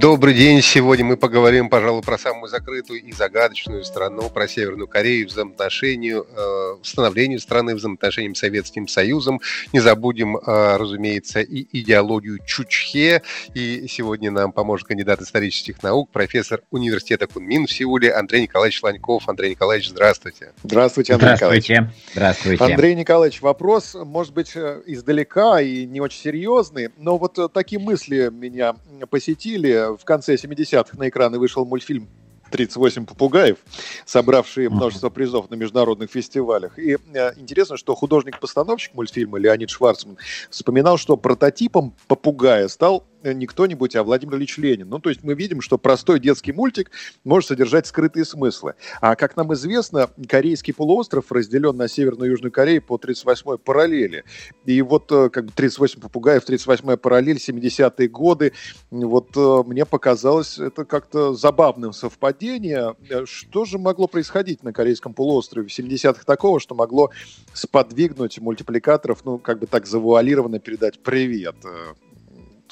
Добрый день. Сегодня мы поговорим, пожалуй, про самую закрытую и загадочную страну, про Северную Корею, взаимоотношению, э, становлению страны, взаимоотношениям с Советским Союзом. Не забудем, э, разумеется, и идеологию Чучхе. И сегодня нам поможет кандидат исторических наук, профессор университета Кунмин в Сеуле Андрей Николаевич Ланьков. Андрей Николаевич, здравствуйте. Здравствуйте, Андрей Здравствуйте. Николаевич. Здравствуйте. Андрей Николаевич, вопрос, может быть, э, издалека и не очень серьезный, но вот э, такие мысли меня посетили. В конце 70-х на экраны вышел мультфильм 38 попугаев, собравшие множество призов на международных фестивалях. И э, интересно, что художник-постановщик мультфильма Леонид Шварцман вспоминал, что прототипом попугая стал не кто-нибудь, а Владимир Ильич Ленин. Ну, то есть мы видим, что простой детский мультик может содержать скрытые смыслы. А как нам известно, Корейский полуостров разделен на Северную и Южную Корею по 38-й параллели. И вот э, как бы 38 попугаев, 38-я параллель, 70-е годы. Вот э, мне показалось это как-то забавным совпадением. Э, Что же могло происходить на Корейском полуострове в 70-х такого, что могло сподвигнуть мультипликаторов, ну, как бы так завуалированно передать привет э,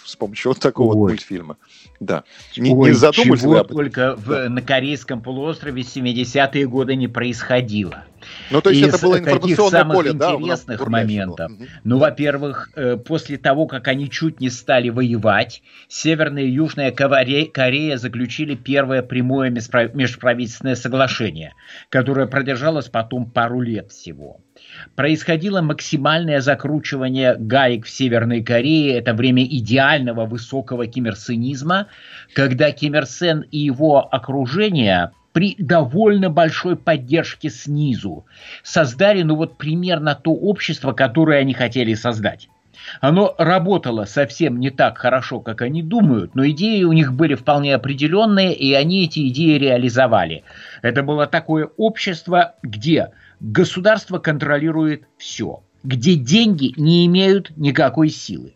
с помощью вот такого вот Ой. мультфильма. Да. Не, Ой, не задумались чего вы об этом? только в- на Корейском полуострове 70-е годы не происходило. Ну, то есть из это было таких информационное самых поле, да? нас интересных бурлящего. моментов. Мгм. Ну, во-первых, э, после того, как они чуть не стали воевать, Северная и Южная Корея, заключили первое прямое межпра- межправительственное соглашение, которое продержалось потом пару лет всего. Происходило максимальное закручивание гаек в Северной Корее. Это время идеального высокого кимирсенизма, когда Ким Ир Сен и его окружение при довольно большой поддержке снизу создали, ну вот примерно то общество, которое они хотели создать. Оно работало совсем не так хорошо, как они думают, но идеи у них были вполне определенные, и они эти идеи реализовали. Это было такое общество, где государство контролирует все, где деньги не имеют никакой силы,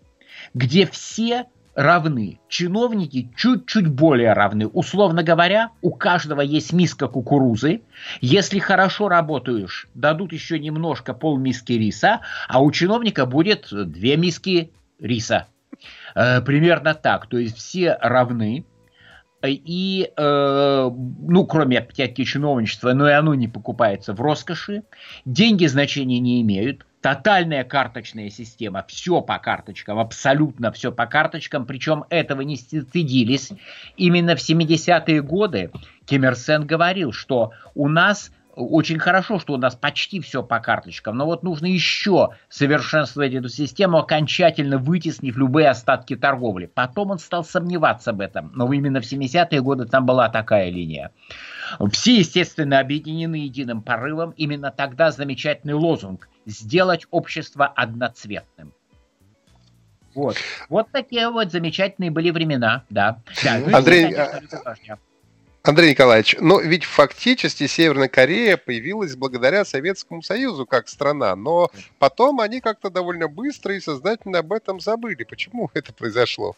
где все равны. Чиновники чуть-чуть более равны. Условно говоря, у каждого есть миска кукурузы. Если хорошо работаешь, дадут еще немножко полмиски риса, а у чиновника будет две миски риса. Э, примерно так. То есть все равны. И, э, ну, кроме опять-таки чиновничества, но и оно не покупается в роскоши. Деньги значения не имеют. Тотальная карточная система, все по карточкам, абсолютно все по карточкам, причем этого не стыдились. Именно в 70-е годы Ким Ир Сен говорил, что у нас очень хорошо, что у нас почти все по карточкам, но вот нужно еще совершенствовать эту систему, окончательно вытеснив любые остатки торговли. Потом он стал сомневаться в этом, но именно в 70-е годы там была такая линия. Все, естественно, объединены единым порывом. Именно тогда замечательный лозунг «Сделать общество одноцветным». Вот. Вот такие вот замечательные были времена, да. да ну Андрей, все, конечно, вождя. Андрей Николаевич, но ведь фактически Северная Корея появилась благодаря Советскому Союзу как страна, но потом они как-то довольно быстро и сознательно об этом забыли. Почему это произошло?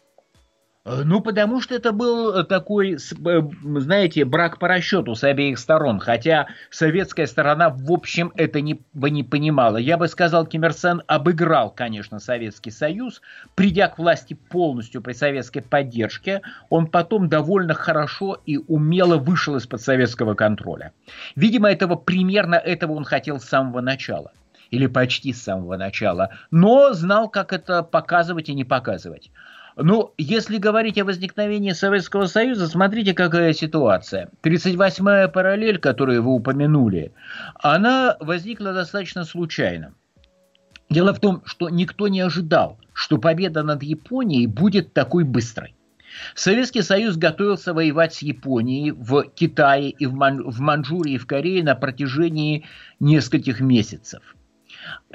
Э, Ну, потому что это был э, такой, э, знаете, брак по расчету с обеих сторон. Хотя советская сторона, в общем, это не, бы не понимала. Я бы сказал, Ким Ир Сен обыграл, конечно, Советский Союз, придя к власти полностью при советской поддержке. Он потом довольно хорошо и умело вышел из-под советского контроля. Видимо, этого примерно этого он хотел с самого начала. Или почти с самого начала. Но знал, как это показывать и не показывать. Ну, если говорить о возникновении Советского Союза, смотрите, какая ситуация. 38-я параллель, которую вы упомянули, она возникла достаточно случайно. Дело в том, что никто не ожидал, что победа над Японией будет такой быстрой. Советский Союз готовился воевать с Японией в Китае и в, Ман- в Манчжурии и в Корее на протяжении нескольких месяцев.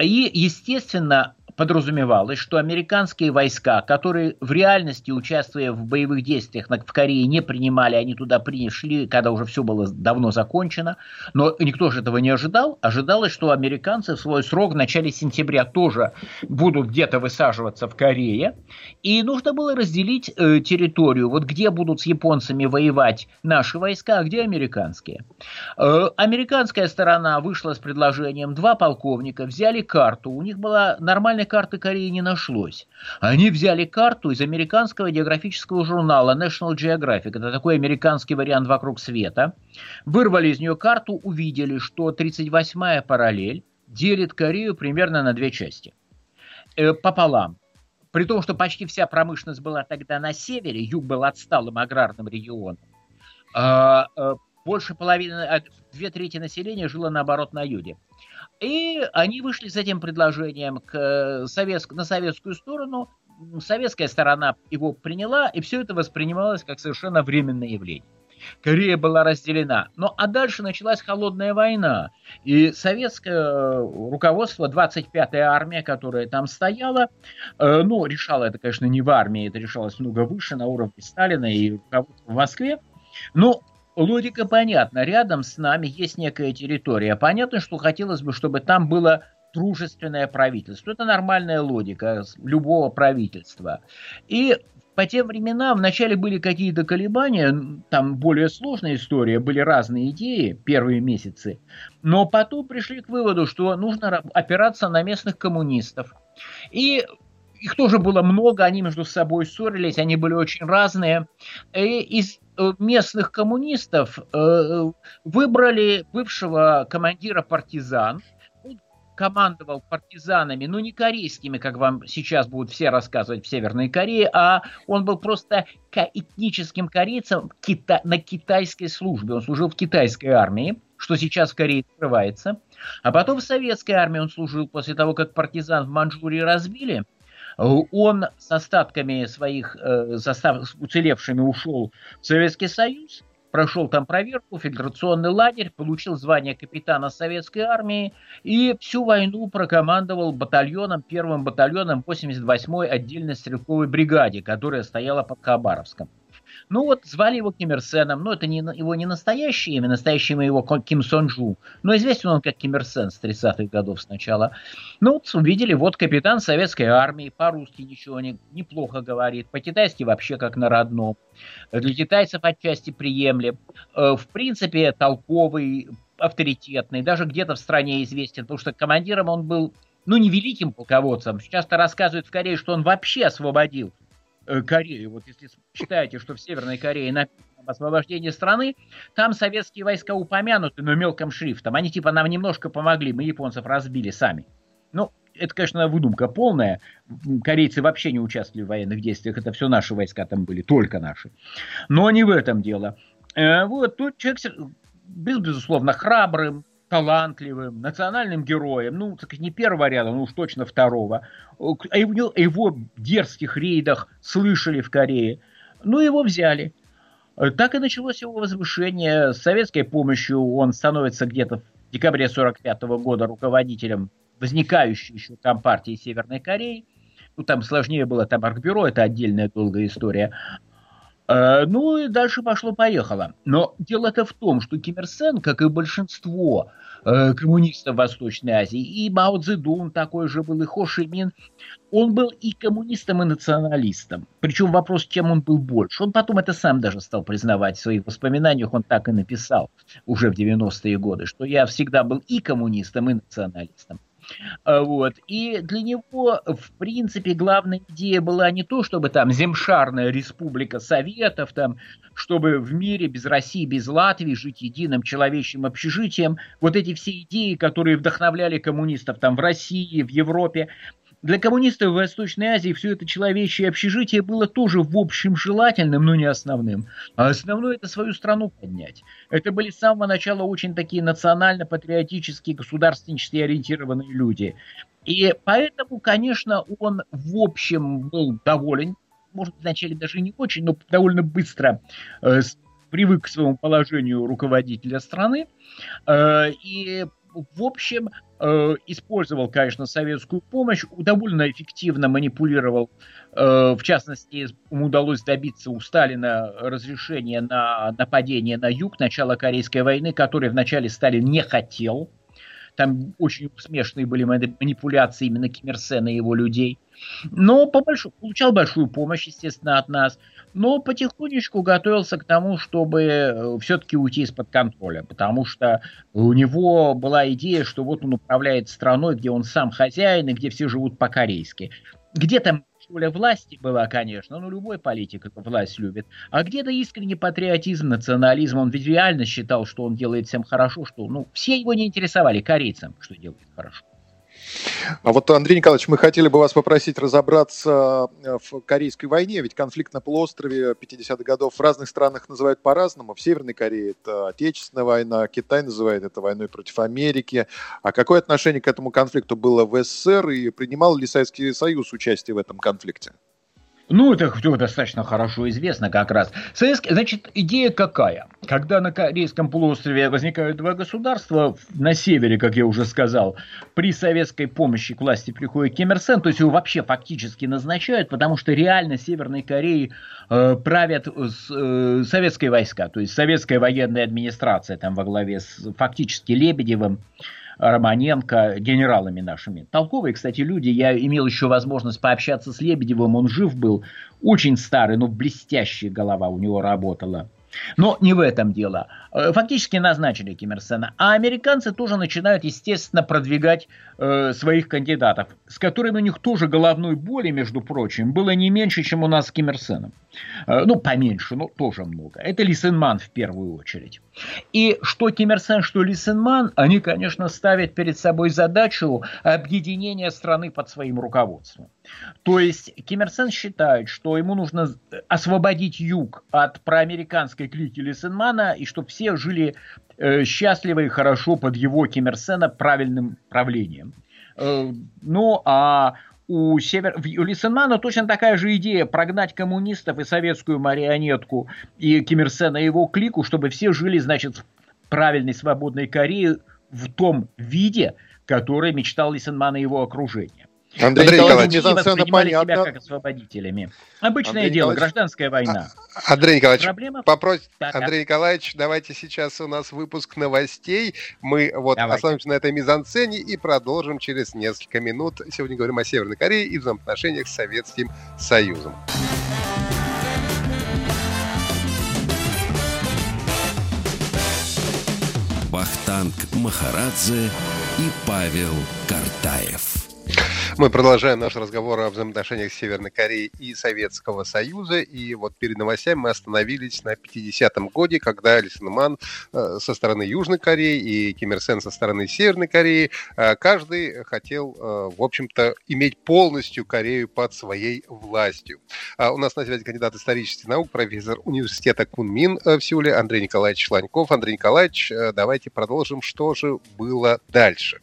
И, естественно, подразумевалось, что американские войска, которые в реальности, участвуя в боевых действиях в Корее, не принимали, они туда пришли, когда уже все было давно закончено, но никто же этого не ожидал. Ожидалось, что американцы в свой срок в начале сентября тоже будут где-то высаживаться в Корее, и нужно было разделить э, территорию, вот где будут с японцами воевать наши войска, а где американские. Э, американская сторона вышла с предложением, два полковника взяли карту, у них была нормальная карты Кореи не нашлось. Они взяли карту из американского географического журнала National Geographic, это такой американский вариант вокруг света, вырвали из нее карту, увидели, что 38-я параллель делит Корею примерно на две части. Э, пополам. При том, что почти вся промышленность была тогда на севере, юг был отсталым аграрным регионом, а, а, больше половины, а, две трети населения жило наоборот на юге. И они вышли с этим предложением к э, советск... на советскую сторону. Советская сторона его приняла, и все это воспринималось как совершенно временное явление. Корея была разделена. Ну а дальше началась холодная война. И советское руководство, 25-я армия, которая там стояла, э, ну, решало это, конечно, не в армии, это решалось много выше, на уровне Сталина и руководства в Москве. Но логика понятна. Рядом с нами есть некая территория. Понятно, что хотелось бы, чтобы там было дружественное правительство. Это нормальная логика любого правительства. И по тем временам вначале были какие-то колебания, там более сложная история, были разные идеи первые месяцы, но потом пришли к выводу, что нужно опираться на местных коммунистов. И их тоже было много, они между собой ссорились, они были очень разные. И из местных коммунистов э, выбрали бывшего командира партизан, командовал партизанами, ну не корейскими, как вам сейчас будут все рассказывать в Северной Корее, а он был просто этническим корейцем на китайской службе. Он служил в китайской армии, что сейчас в Корее скрывается. А потом в советской армии он служил после того, как партизан в Манчжурии разбили. Он с остатками своих, э, состав, уцелевшими ушел в Советский Союз прошел там проверку, фильтрационный лагерь, получил звание капитана советской армии и всю войну прокомандовал батальоном, первым батальоном 88-й отдельной стрелковой бригаде, которая стояла под Хабаровском. Ну вот, звали его Ким Ир Сеном, но это не, его не настоящее имя, настоящее имя его Ким Сон Джу, но известен он как Ким Ир Сен с 30-х годов сначала. Ну вот, увидели, вот капитан советской армии, по-русски ничего не, неплохо говорит, по-китайски вообще как на родном, для китайцев отчасти приемлем, э, в принципе толковый, авторитетный, даже где-то в стране известен, потому что командиром он был ну, не великим полководцем. Часто рассказывают скорее, что он вообще освободил Корею. Вот если читаете, что в Северной Корее написано об освобождении страны, там советские войска упомянуты, но мелким шрифтом. Они типа нам немножко помогли, мы японцев разбили сами. Ну, это, конечно, выдумка полная. Корейцы вообще не участвовали в военных действиях. Это все наши войска там были, только наши. Но не в этом дело. Э, вот, тут человек был, безусловно, храбрым, талантливым, национальным героем, ну, так не первого ряда, ну уж точно второго. О его, о его дерзких рейдах слышали в Корее. Ну, его взяли. Так и началось его возвышение. С советской помощью он становится где-то в декабре 45 года руководителем возникающей еще компартии Северной Кореи. Ну, там сложнее было, там Аркбюро, это отдельная долгая история. Э, ну и дальше пошло-поехало. Но дело-то в том, что Ким Ир Сен, как и большинство э, коммунистов Восточной Азии, и Мао Цзэдун такой же был, и Хо Ши Мин, он был и коммунистом, и националистом. Причем вопрос, чем он был больше. Он потом это сам даже стал признавать в своих воспоминаниях, он так и написал уже в 90-е годы, что я всегда был и коммунистом, и националистом. А, вот. И для него, в принципе, главная идея была не то, чтобы там земшарная республика Советов, там, чтобы в мире без России, без Латвии жить единым человеческим общежитием. Вот эти все идеи, которые вдохновляли коммунистов там в России, в Европе, для коммунистов в Восточной Азии все это человечье общежитие было тоже в общем желательным, но не основным. А основное это свою страну поднять. Это были с самого начала очень такие национально-патриотические, государственнически ориентированные люди. И поэтому, конечно, он в общем был доволен, может вначале даже не очень, но довольно быстро э, привык к своему положению руководителя страны. Э, и в общем, э, использовал, конечно, советскую помощь, довольно эффективно манипулировал. Э, в частности, ему удалось добиться у Сталина разрешения на нападение на юг, начало Корейской войны, который вначале Сталин не хотел. Там очень смешные были манипуляции именно Ким Ир Сена и его людей. Но по большому, получал большую помощь, естественно, от нас. Но потихонечку готовился к тому, чтобы э, все-таки уйти из-под контроля. Потому что у него была идея, что вот он управляет страной, где он сам хозяин и где все живут по-корейски. Где там воля власти была, конечно, но любой политик власть любит. А где-то искренний патриотизм, национализм, он ведь реально считал, что он делает всем хорошо, что ну, все его не интересовали, корейцам, что делает хорошо. А вот, Андрей Николаевич, мы хотели бы вас попросить разобраться э, в Корейской войне, ведь конфликт на полуострове 50-х годов в разных странах называют по-разному. В Северной Корее это Отечественная война, Китай называет это войной против Америки. А какое отношение к этому конфликту было в СССР и принимал ли Советский Союз участие в этом конфликте? Ну, это все достаточно хорошо известно как раз. Советский, значит, идея какая? Когда на Корейском полуострове возникают два государства, на севере, как я уже сказал, при советской помощи к власти приходит Ким Ир Сен, то есть его вообще фактически назначают, потому что реально Северной Кореей э, правят э, советские войска, то есть советская военная администрация там во главе с фактически Лебедевым. Романенко, генералами нашими. Толковые, кстати, люди. Я имел еще возможность пообщаться с Лебедевым, он жив был. Очень старый, но блестящая голова у него работала. Но не в этом дело. Э, фактически назначили Ким Ир Сена. А американцы тоже начинают, естественно, продвигать э, своих кандидатов, с которыми у них тоже головной боли, между прочим, было не меньше, чем у нас с Ким Ир Сеном. Э, ну, поменьше, но тоже много. Это Ли Сен Ман в первую очередь. И что Ким Ир Сен, что Ли Сен Ман, они, конечно, ставят перед собой задачу объединения страны под своим руководством. То есть Ким Ир Сен считает, что ему нужно освободить юг от проамериканской клики Ли Сен Мана, и чтобы все жили э, счастливо и хорошо под его Ким Ир Сена правильным правлением. Э, ну, а у, Север... у Лисенмана точно такая же идея прогнать коммунистов и советскую марионетку и Ким Ир Сена и его клику, чтобы все жили, значит, в правильной свободной Корее в том виде, который мечтал Лисенман и его окружение. Андрей, Андрей Николаевич, мизансцена понятна. себя как освободителями. Обычное Андрей дело, гражданская война. А, Андрей Николаевич, Проблема? Попрос... да, Андрей. Николаевич, давайте сейчас у нас выпуск новостей. Мы вот давайте. остановимся на этой мизансцене и продолжим через несколько минут. Сегодня говорим о Северной Корее и взаимоотношениях с Советским Союзом. Вахтанг Махарадзе и Павел Картаев. Мы продолжаем наш разговор о взаимоотношениях Северной Кореи и Советского Союза. И вот перед новостями мы остановились на 50-м годе, когда Ли Ман э, со стороны Южной Кореи и Ким Ир Сен со стороны Северной Кореи, э, каждый хотел, э, в общем-то, иметь полностью Корею под своей властью. А у нас на связи кандидат исторических наук, профессор университета Кунмин в Сеуле Андрей Николаевич Шланьков. Андрей Николаевич, давайте продолжим, что же было дальше.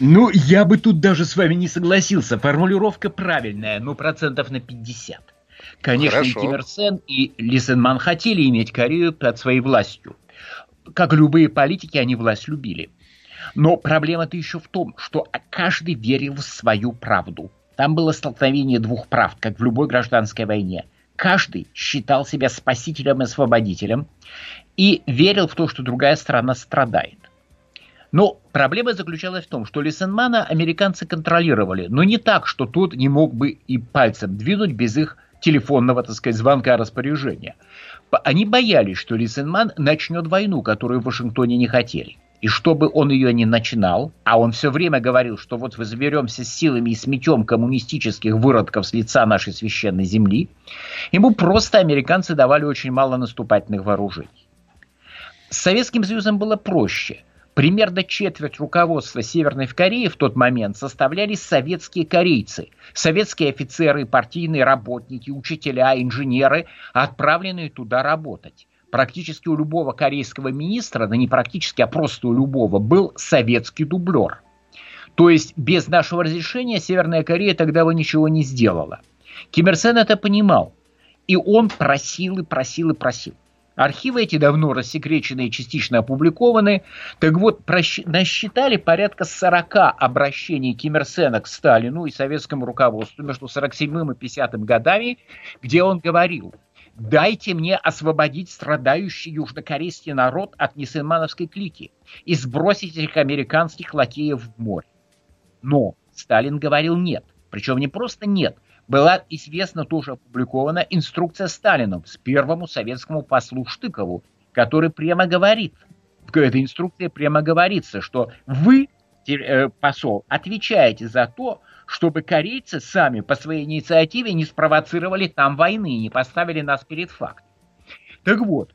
Ну, я бы тут даже с вами не согласился. Формулировка правильная, но процентов на 50. Конечно, Хорошо. и Ким Ир Сен, и Ли Сен Ман хотели иметь Корею под своей властью. Как любые политики, они власть любили. Но проблема-то еще в том, что каждый верил в свою правду. Там было столкновение двух правд, как в любой гражданской войне. Каждый считал себя спасителем и освободителем и верил в то, что другая страна страдает. Но проблема заключалась в том, что Лисенмана американцы контролировали, но не так, что тот не мог бы и пальцем двинуть без их телефонного, так сказать, звонка распоряжения. Они боялись, что Лисенман начнет войну, которую в Вашингтоне не хотели. И чтобы он ее не начинал, а он все время говорил, что вот мы заберемся с силами и сметем коммунистических выродков с лица нашей священной земли, ему просто американцы давали очень мало наступательных вооружений. С Советским Союзом было проще – Примерно четверть руководства Северной Кореи в тот момент составляли советские корейцы, советские офицеры, партийные работники, учителя, инженеры, отправленные туда работать. Практически у любого корейского министра, да не практически, а просто у любого, был советский дублер. То есть без нашего разрешения Северная Корея тогда бы ничего не сделала. Ким Ир Сен это понимал. И он просил и просил и просил. Архивы эти давно рассекречены и частично опубликованы. Так вот, просч... насчитали порядка 40 обращений Ким Ир Сена к Сталину и советскому руководству между 47 и 50 годами, где он говорил, дайте мне освободить страдающий южнокорейский народ от несенмановской клики и сбросить этих американских лакеев в море. Но Сталин говорил нет. Причем не просто нет – была известна тоже опубликована инструкция Сталина с первому советскому послу Штыкову, который прямо говорит, в этой инструкции прямо говорится, что вы, э, посол, отвечаете за то, чтобы корейцы сами по своей инициативе не спровоцировали там войны, не поставили нас перед фактом. Так вот,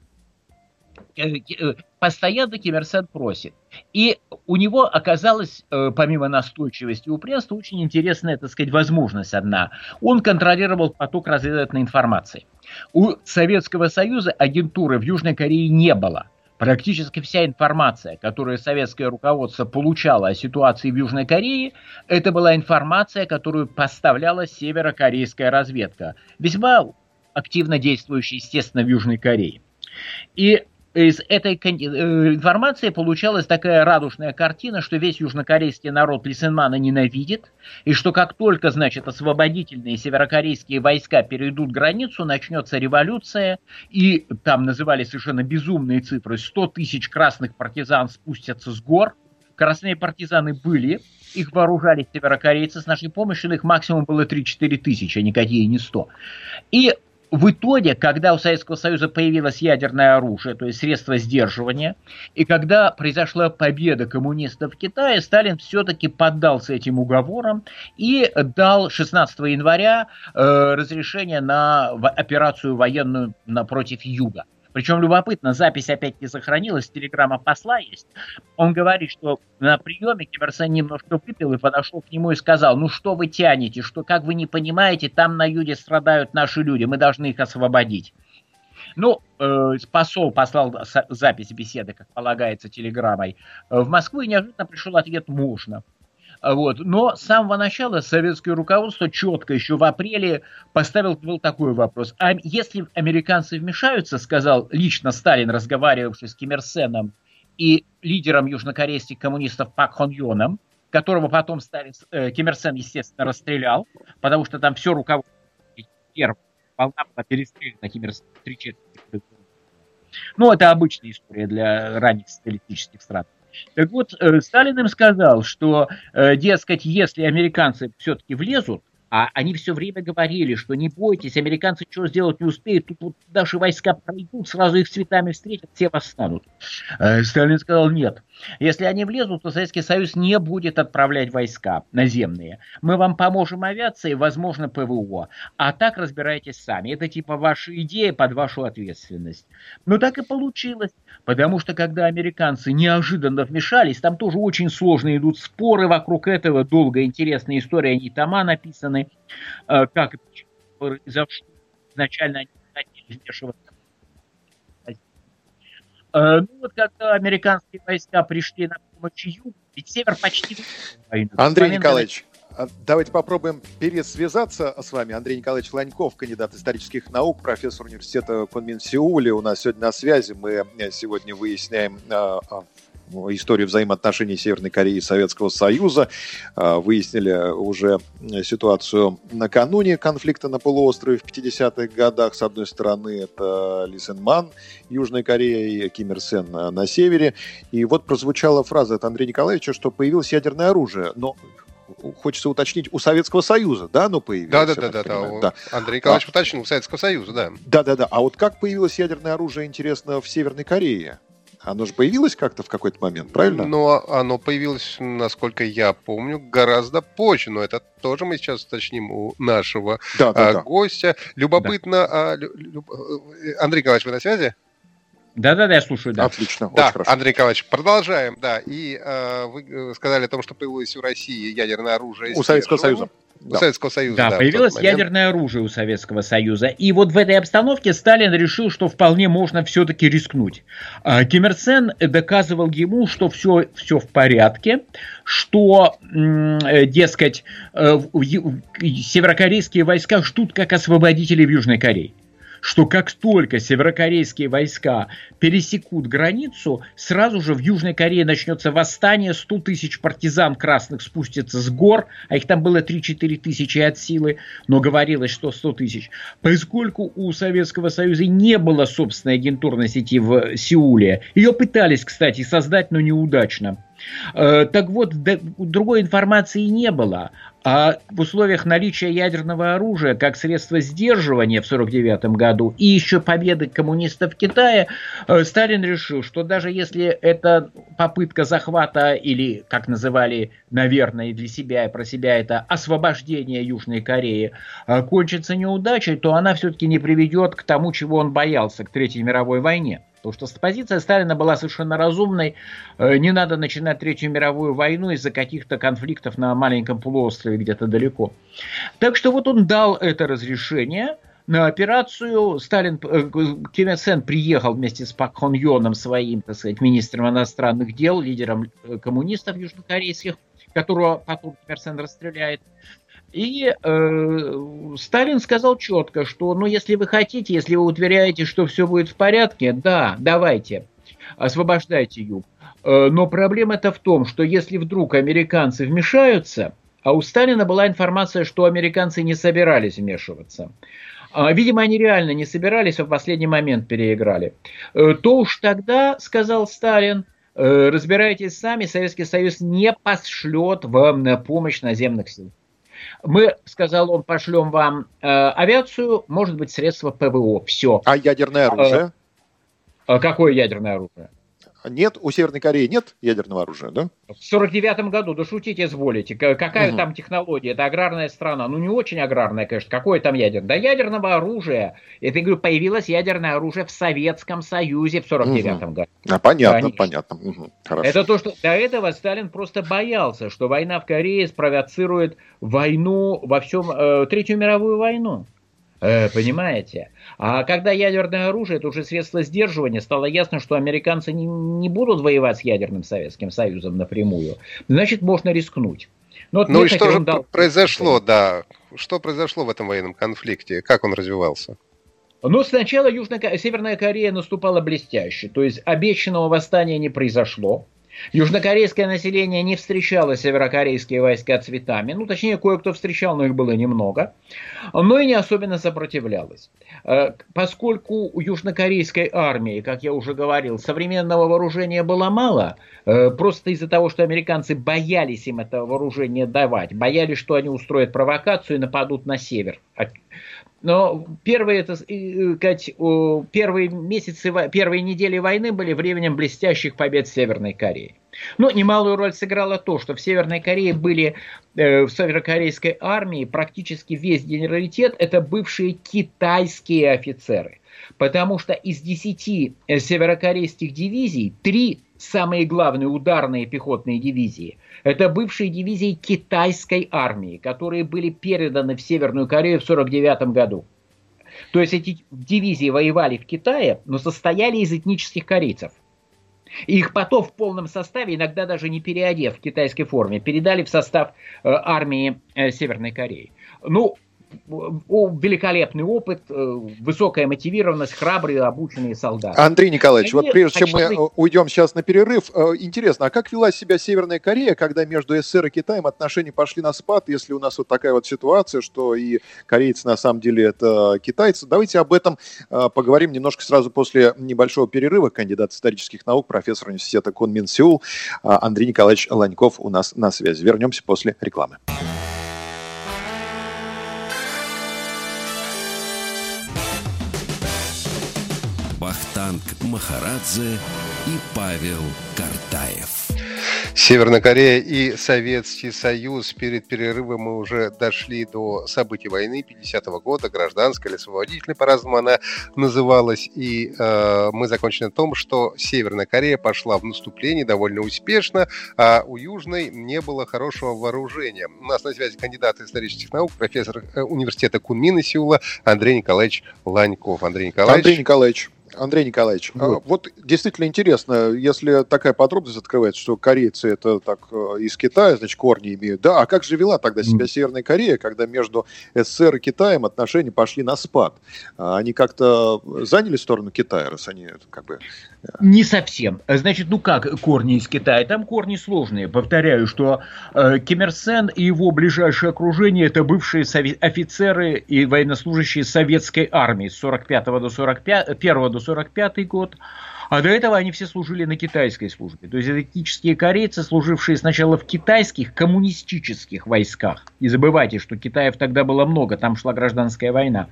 Э, э, постоянно Ким Ир Сен просит. И у него оказалась, э, помимо настойчивости и упрямства, очень интересная, так сказать, возможность одна. Он контролировал поток разведывательной информации. У Советского Союза агентуры в Южной Корее не было. Практически вся информация, которую советское руководство получало о ситуации в Южной Корее, это была информация, которую поставляла северокорейская разведка, весьма активно действующая, естественно, в Южной Корее. И из этой э, информации получалась такая радужная картина, что весь южнокорейский народ Лисенмана ненавидит, и что как только, значит, освободительные северокорейские войска перейдут границу, начнется революция, и там называли совершенно безумные цифры, 100 тысяч красных партизан спустятся с гор, красные партизаны были, их вооружали северокорейцы с нашей помощью, но их максимум было 3-4 тысячи, а никакие не 100. И в итоге, когда у Советского Союза появилось ядерное оружие, то есть средство сдерживания, и когда произошла победа коммунистов в Китае, Сталин все-таки поддался этим уговорам и дал 16 января э, разрешение на операцию военную напротив Юга. Причем любопытно, запись опять не сохранилась, телеграмма посла есть. Он говорит, что на приеме Ким немножко выпил и подошел к нему и сказал, ну что вы тянете, что как вы не понимаете, там на юге страдают наши люди, мы должны их освободить. Ну, э, посол послал запись беседы, как полагается, телеграммой в Москву, и неожиданно пришел ответ «можно». Вот. Но с самого начала советское руководство четко еще в апреле поставил был такой вопрос. А если американцы вмешаются, сказал лично Сталин, разговаривавший с Ким Ир Сеном и лидером южнокорейских коммунистов Пак Хон Йоном, которого потом Сталин, э, Ким Ир Сен, естественно, расстрелял, потому что там все руководство первого волна была перестреляна Ким Ир Сен три четверти. Ну, это обычная история для ранних социалистических стран. Так вот, э, Сталин им сказал, что, э, дескать, если американцы все-таки влезут, а они все время говорили, что не бойтесь, американцы что сделать не успеют, тут вот наши войска пройдут, сразу их цветами встретят, все восстанут. Э, Сталин сказал, нет, если они влезут, то Советский Союз не будет отправлять войска наземные. Мы вам поможем авиацией, возможно, ПВО. А так разбирайтесь сами. Это типа ваша идея под вашу ответственность. Но так и получилось. Потому что когда американцы неожиданно вмешались, там тоже очень сложно идут споры вокруг этого. Долгая интересная история, они тома написаны. Э, как произошло. Изначально они хотели вмешиваться Э, ну вот когда американские войска пришли на помощь югу, ведь север почти... Андрей Николаевич, а давайте попробуем пересвязаться с вами. Андрей Николаевич Ланьков, кандидат исторических наук, профессор университета Кунмин Сеуле. У нас сегодня на связи. Мы сегодня выясняем а, историю взаимоотношений Северной Кореи и Советского Союза. А, выяснили уже ситуацию накануне конфликта на полуострове в 50-х годах. С одной стороны, это Ли Сен Ман, Южная Корея, и Ким Ир Сен на севере. И вот прозвучала фраза от Андрея Николаевича, что появилось ядерное оружие. Но хочется уточнить, у Советского Союза, да, оно появилось? Да, да, да, да, да. да. Андрей Николаевич а, уточнил, у Советского Союза, да. Да, да, да. А вот как появилось ядерное оружие, интересно, в Северной Корее? Оно же появилось как-то в какой-то момент, правильно? Но оно появилось, насколько я помню, гораздо позже. Но это тоже мы сейчас уточним у нашего да, да, а, да. гостя. Любопытно, да. а, люб... Э, Андрей Николаевич, вы на связи? Да-да-да, я слушаю, да. Отлично, да, хорошо. Андрей Николаевич, продолжаем, да. И э, вы э, сказали о том, что появилось у России ядерное оружие. У Советского Союза да. Советского Союза. Да, да появилось ядерное оружие у Советского Союза. И вот в этой обстановке Сталин решил, что вполне можно все-таки рискнуть. А, Ким Ир Сен доказывал ему, что все, все в порядке, что, э, дескать, э, северокорейские войска ждут как освободители в Южной Корее что как только северокорейские войска пересекут границу, сразу же в Южной Корее начнется восстание, 100 тысяч партизан красных спустятся с гор, а их там было 3-4 тысячи от силы, но говорилось, что 100 тысяч. Поскольку у Советского Союза не было собственной агентурной сети в Сеуле, ее пытались, кстати, создать, но неудачно. Э, так вот, другой информации не было. А в условиях наличия ядерного оружия как средство сдерживания в 1949 году и еще победы коммунистов в Китае, э, Сталин решил, что даже если эта попытка захвата или, как называли, наверное, для себя и про себя это освобождение Южной Кореи, э, кончится неудачей, то она все-таки не приведет к тому, чего он боялся, к Третьей мировой войне. Потому что позиция Сталина была совершенно разумной. Э, не надо начинать Третью мировую войну из-за каких-то конфликтов на маленьком полуострове где-то далеко. Так что вот он дал это разрешение на операцию. Сталин, э, Ким Ир Сен приехал вместе с Пак Хон Йоном, своим, так сказать, министром иностранных дел, лидером э, коммунистов южнокорейских, которого потом Ким Ир Сен расстреляет. И э, Сталин сказал четко, что, ну, если вы хотите, если вы утверяете, что все будет в порядке, да, давайте, освобождайте юг. Э, но проблема-то в том, что если вдруг американцы вмешаются, а у Сталина была информация, что американцы не собирались вмешиваться, а, Видимо, они реально не собирались, а в последний момент переиграли. Э, то уж тогда, сказал Сталин, э, разбирайтесь сами, Советский Союз не пошлет вам на помощь наземных сил. Мы, сказал он, пошлем вам э, авиацию, может быть, средства ПВО. Все. А ядерное оружие? Э, какое ядерное оружие? Нет, у Северной Кореи нет ядерного оружия, да? В сорок девятом году, да шутите, изволите. Какая угу. там технология? Это аграрная страна. Ну, не очень аграрная, конечно. Какое там ядерное? Да ядерного оружия. Это, я говорю, появилось ядерное оружие в Советском Союзе в сорок девятом угу. году. А, понятно, конечно. понятно. Угу. Хорошо. Это то, что до этого Сталин просто боялся, что война в Корее спровоцирует войну во всем, э, Третью мировую войну. Э, понимаете? А когда ядерное оружие, это уже средство сдерживания, стало ясно, что американцы не, не будут воевать с ядерным Советским Союзом напрямую. Значит, можно рискнуть. Но вот ну и что же дал... произошло, да? Что произошло в этом военном конфликте? Как он развивался? Но сначала Южная, Северная Корея наступала блестяще, то есть обещанного восстания не произошло. Южнокорейское население не встречало северокорейские войска цветами, ну точнее кое-кто встречал, но их было немного, но и не особенно сопротивлялось. Э, поскольку у южнокорейской армии, как я уже говорил, современного вооружения было мало, э, просто из-за того, что американцы боялись им это вооружение давать, боялись, что они устроят провокацию и нападут на север. Но первые, это, сказать, первые месяцы, первые недели войны были временем блестящих побед Северной Кореи. Но немалую роль сыграло то, что в Северной Корее были, э, в северокорейской армии практически весь генералитет это бывшие китайские офицеры. Потому что из 10 э, северокорейских дивизий, три самые главные ударные пехотные дивизии, это бывшие дивизии китайской армии, которые были переданы в Северную Корею в 1949 году. То есть эти дивизии воевали в Китае, но состояли из этнических корейцев. И их потом в полном составе, иногда даже не переодев в китайской форме, передали в состав э, армии э, Северной Кореи. Ну, великолепный опыт, э, высокая мотивированность, храбрые, обученные солдаты. Андрей Николаевич, Они вот прежде чем мы быть... уйдем сейчас на перерыв, э, интересно, а как вела себя Северная Корея, когда между СССР и Китаем отношения пошли на спад, если у нас вот такая вот ситуация, что и корейцы на самом деле это китайцы? Давайте об этом э, поговорим немножко сразу после небольшого перерыва. Кандидат исторических наук, профессор университета Кунмин Сеул Андрей Николаевич Ланьков у нас на связи. Вернемся после рекламы. Вахтанг Махарадзе и Павел Картаев. Северная Корея и Советский Союз. Перед перерывом мы уже дошли до событий войны 50-го года, гражданской или освободительной, по-разному она называлась. И э, мы закончили на том, что Северная Корея пошла в наступление довольно успешно, а у Южной не было хорошего вооружения. У нас на связи кандидат исторических наук, профессор э, университета Кунмина Сеула Андрей Николаевич Ланьков. Андрей Николаевич. Андрей Николаевич. Андрей Николаевич, а вот. вот действительно интересно, если такая подробность открывается, что корейцы это так э, из Китая, значит, корни имеют. Да, а как же вела тогда себя Северная Корея, когда между СССР и Китаем отношения пошли на спад? А они как-то заняли сторону Китая, раз они как бы... Э, Не совсем. Значит, ну как корни из Китая? Там корни сложные. Повторяю, что э, Ким Ир Сен и его ближайшее окружение это бывшие офицеры и военнослужащие советской армии с 45 до 45, 1 до 45 год. А до этого они все служили на китайской службе. То есть этнические корейцы, служившие сначала в китайских коммунистических войсках. Не забывайте, что Китаев тогда было много, там шла гражданская война.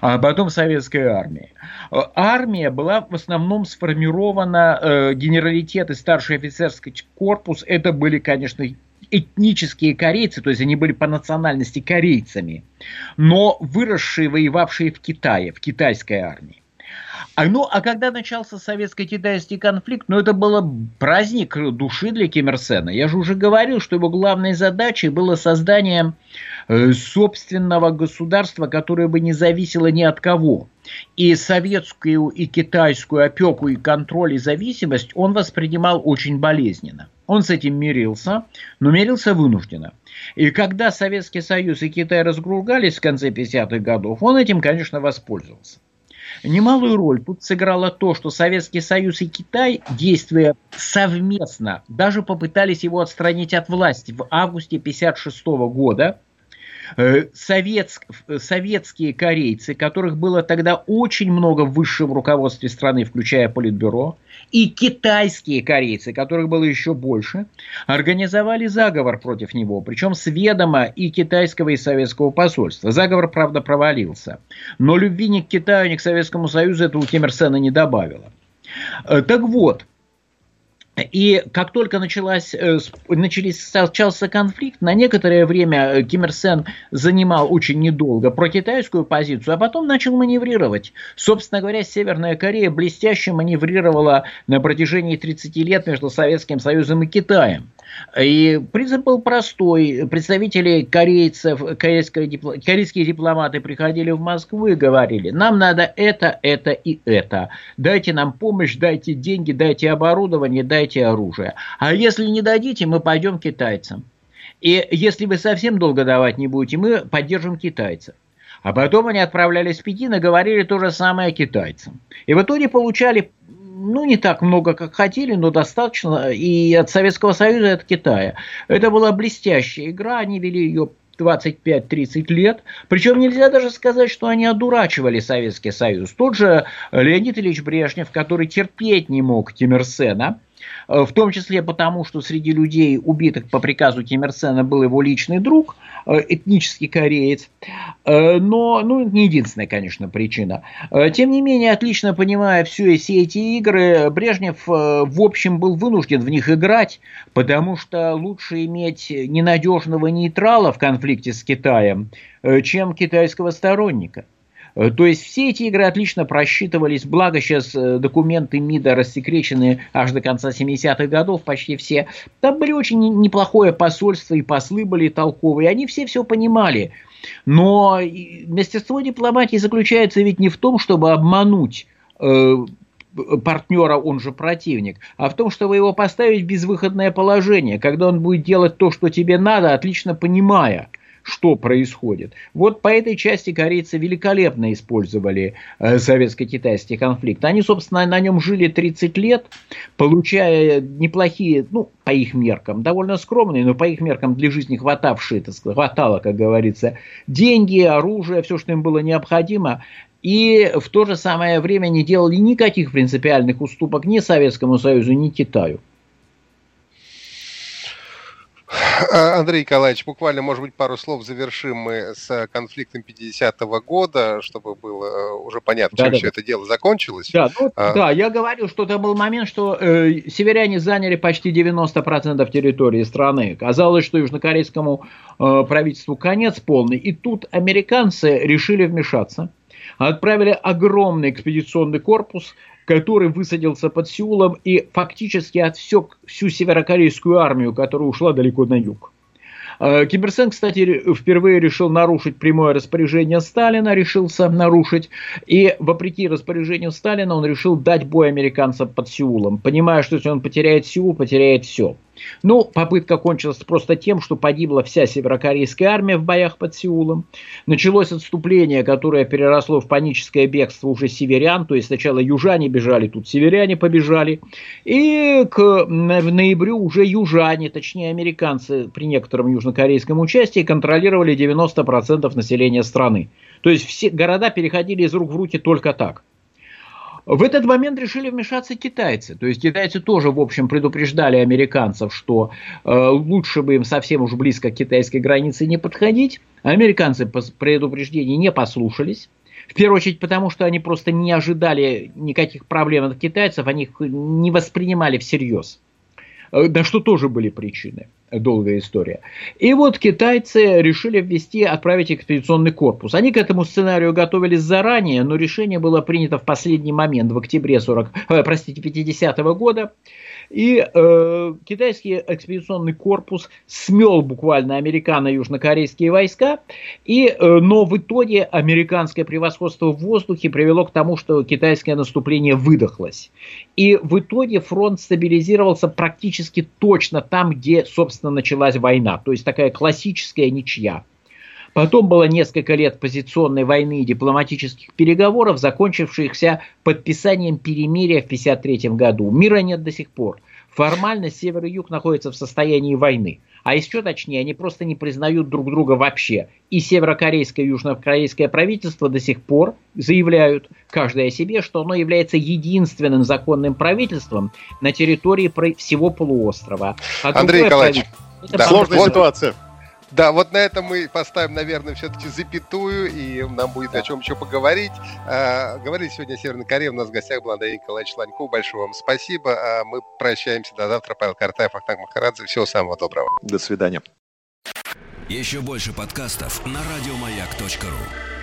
А потом советская армия. Армия была в основном сформирована, э, генералитет и старший офицерский корпус, это были, конечно, этнические корейцы, то есть они были по национальности корейцами, но выросшие, воевавшие в Китае, в китайской армии. А, ну, а когда начался советско-китайский конфликт, ну, это было праздник души для Ким Ир Сена. Я же уже говорил, что его главной задачей было создание э, собственного государства, которое бы не зависело ни от кого. И советскую, и китайскую опеку, и контроль, и зависимость он воспринимал очень болезненно. Он с этим мирился, но мирился вынужденно. И когда Советский Союз и Китай разгругались в конце 50-х годов, он этим, конечно, воспользовался. Немалую роль тут сыграло то, что Советский Союз и Китай, действуя совместно, даже попытались его отстранить от власти в августе 1956 года – советск, советские корейцы, которых было тогда очень много в высшем руководстве страны, включая Политбюро, и китайские корейцы, которых было еще больше, организовали заговор против него, причем с ведома и китайского, и советского посольства. Заговор, правда, провалился. Но любви ни к Китаю, ни к Советскому Союзу это у Ким не добавило. Э, так вот, и как только началась, э, начались, начался конфликт, на некоторое время э, Ким Ир Сен занимал очень недолго прокитайскую позицию, а потом начал маневрировать. Собственно говоря, Северная Корея блестяще маневрировала на протяжении 30 лет между Советским Союзом и Китаем. И принцип был простой. Представители корейцев, корейские, корейские дипломаты приходили в Москву и говорили, нам надо это, это и это. Дайте нам помощь, дайте деньги, дайте оборудование, дайте оружие. А если не дадите, мы пойдем к китайцам. И если вы совсем долго давать не будете, мы поддержим китайцев. А потом они отправлялись в Пекин и говорили то же самое китайцам. И в итоге получали ну, не так много, как хотели, но достаточно и от Советского Союза, и от Китая. Это была блестящая игра, они вели ее 25-30 лет. Причем нельзя даже сказать, что они одурачивали Советский Союз. Тот же Леонид Ильич Брежнев, который терпеть не мог Ким Ир Сена, Э, в том числе потому, что среди людей, убитых по приказу Ким Ир Сена, был его личный друг, этнический кореец. Э, но, ну, не единственная, конечно, причина. Тем не менее, отлично понимая все, все эти игры, Брежнев, в общем, был вынужден в них играть, потому что лучше иметь ненадежного нейтрала в конфликте с Китаем, чем китайского сторонника. Э, то есть все эти игры отлично просчитывались, благо сейчас э, документы МИДа рассекречены аж до конца 70-х годов, почти все. Там были очень неплохое посольство, и послы были толковые, они все все понимали. Но мастерство дипломатии заключается ведь не в том, чтобы обмануть э, партнера, он же противник, а в том, чтобы его поставить в безвыходное положение, когда он будет делать то, что тебе надо, отлично понимая – что происходит. Вот по этой части корейцы великолепно использовали э, советско-китайский конфликт. Они, собственно, на нем жили 30 лет, получая неплохие, ну, по их меркам, довольно скромные, но по их меркам для жизни хватавшие, так сказать, хватало, как говорится, деньги, оружие, все, что им было необходимо. И в то же самое время не делали никаких принципиальных уступок ни Советскому Союзу, ни Китаю. А, Андрей Николаевич, буквально, может быть, пару слов завершим мы с конфликтом 50-го года, чтобы было э, уже понятно, да, чем да, все да. это дело закончилось. Да, ну, а... да, я говорил, что это был момент, что э, северяне заняли почти 90% территории страны. Казалось, что южнокорейскому э, правительству конец полный. И тут американцы решили вмешаться отправили огромный экспедиционный корпус который высадился под Сеулом и фактически отсек всю северокорейскую армию, которая ушла далеко на юг. Э, Ким кстати, впервые решил нарушить прямое распоряжение Сталина, решился нарушить. И вопреки распоряжению Сталина он решил дать бой американцам под Сеулом, понимая, что если он потеряет Сеул, потеряет все. Ну, попытка кончилась просто тем, что погибла вся северокорейская армия в боях под Сеулом. Началось отступление, которое переросло в паническое бегство уже северян, то есть сначала южане бежали, тут северяне побежали. И к ноябрю уже южане, точнее американцы при некотором южнокорейском участии контролировали 90% населения страны. То есть все города переходили из рук в руки только так. В этот момент решили вмешаться китайцы. То есть китайцы тоже, в общем, предупреждали американцев, что э, лучше бы им совсем уж близко к китайской границе не подходить. Американцы по предупреждений не послушались. В первую очередь потому, что они просто не ожидали никаких проблем от китайцев, они их не воспринимали всерьез. Э, на что тоже были причины. Долгая история. И вот китайцы решили ввести, отправить экспедиционный корпус. Они к этому сценарию готовились заранее, но решение было принято в последний момент, в октябре 40, э, простите, 50 -го года. И э, китайский экспедиционный корпус смел буквально американо-южнокорейские войска, и, э, но в итоге американское превосходство в воздухе привело к тому, что китайское наступление выдохлось. И в итоге фронт стабилизировался практически точно там, где, собственно, началась война. То есть такая классическая ничья. Потом было несколько лет позиционной войны и дипломатических переговоров, закончившихся подписанием перемирия в 1953 году. Мира нет до сих пор. Формально север и юг находятся в состоянии войны. А еще точнее, они просто не признают друг друга вообще. И северокорейское и южнокорейское правительство до сих пор заявляют, каждое о себе, что оно является единственным законным правительством на территории всего полуострова. А Андрей Николаевич, да, сложная ситуация. Да, вот на этом мы поставим, наверное, все-таки запятую, и нам будет о чем еще поговорить. А, говорили сегодня о Северной Корее. У нас в гостях был Андрей Николаевич Ланьков. Большое вам спасибо. А мы прощаемся до завтра. Павел Картаев, Ахтанг Махарадзе. Всего самого доброго. До свидания. Еще больше подкастов на радиомаяк.ру